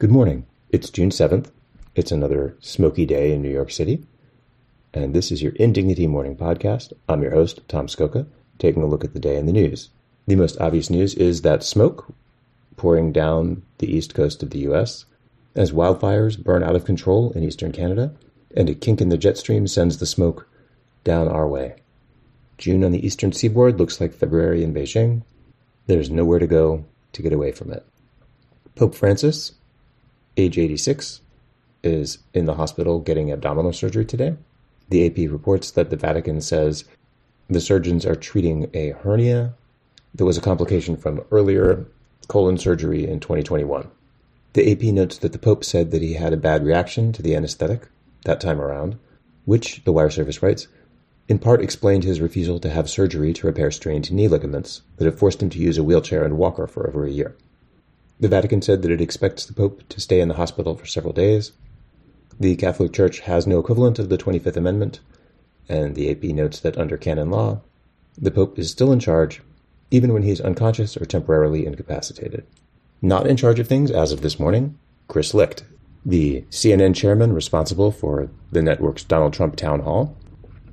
Good morning. It's June 7th. It's another smoky day in New York City. And this is your Indignity Morning Podcast. I'm your host, Tom Scocca, taking a look at the day in the news. The most obvious news is that smoke pouring down the east coast of the U.S. as wildfires burn out of control in eastern Canada, and a kink in the jet stream sends the smoke down our way. June on the eastern seaboard looks like February in Beijing. There's nowhere to go to get away from it. Pope Francis age 86, is in the hospital getting abdominal surgery today. The AP reports that the Vatican says the surgeons are treating a hernia that was a complication from earlier colon surgery in 2021. The AP notes that the Pope said that he had a bad reaction to the anesthetic that time around, which, the wire service writes, in part explained his refusal to have surgery to repair strained knee ligaments that have forced him to use a wheelchair and walker for over a year. The Vatican said that it expects the Pope to stay in the hospital for several days. The Catholic Church has no equivalent of the 25th Amendment, and the AP notes that under canon law, the Pope is still in charge, even when he's unconscious or temporarily incapacitated. Not in charge of things as of this morning, Chris Licht, the CNN chairman responsible for the network's Donald Trump town hall.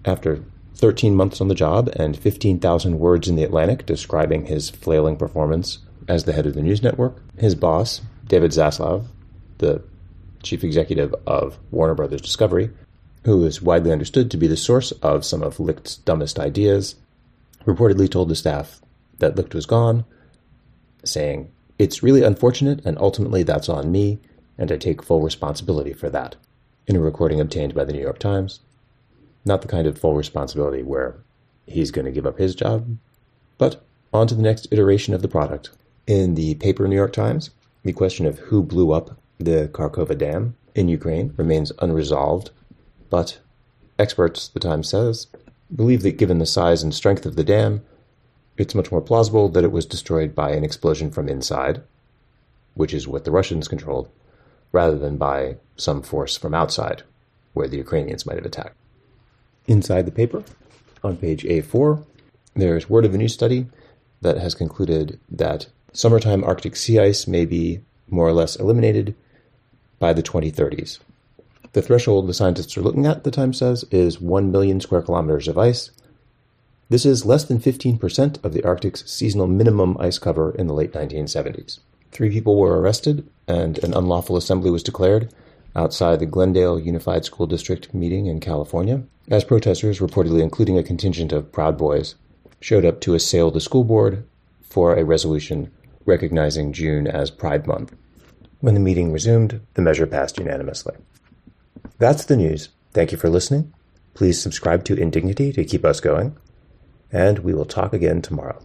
After 13 months on the job and 15,000 words in The Atlantic describing his flailing performance as the head of the news network. His boss, David Zaslav, the chief executive of Warner Brothers Discovery, who is widely understood to be the source of some of Licht's dumbest ideas, reportedly told the staff that Licht was gone, saying, It's really unfortunate, and ultimately that's on me, and I take full responsibility for that, in a recording obtained by the New York Times. Not the kind of full responsibility where he's going to give up his job, but on to the next iteration of the product. In the paper New York Times, the question of who blew up the Kakhovka Dam in Ukraine remains unresolved, but experts, the Times says, believe that given the size and strength of the dam, it's much more plausible that it was destroyed by an explosion from inside, which is what the Russians controlled, rather than by some force from outside, where the Ukrainians might have attacked. Inside the paper, on page A4, there's word of a new study that has concluded that summertime Arctic sea ice may be more or less eliminated by the 2030s. The threshold the scientists are looking at, the Times says, is 1 million square kilometers of ice. This is less than 15% of the Arctic's seasonal minimum ice cover in the late 1970s. Three people were arrested, and an unlawful assembly was declared outside the Glendale Unified School District meeting in California, as protesters, reportedly including a contingent of Proud Boys, showed up to assail the school board for a resolution recognizing June as Pride Month. When the meeting resumed, the measure passed unanimously. That's the news. Thank you for listening. Please subscribe to Indignity to keep us going, and we will talk again tomorrow.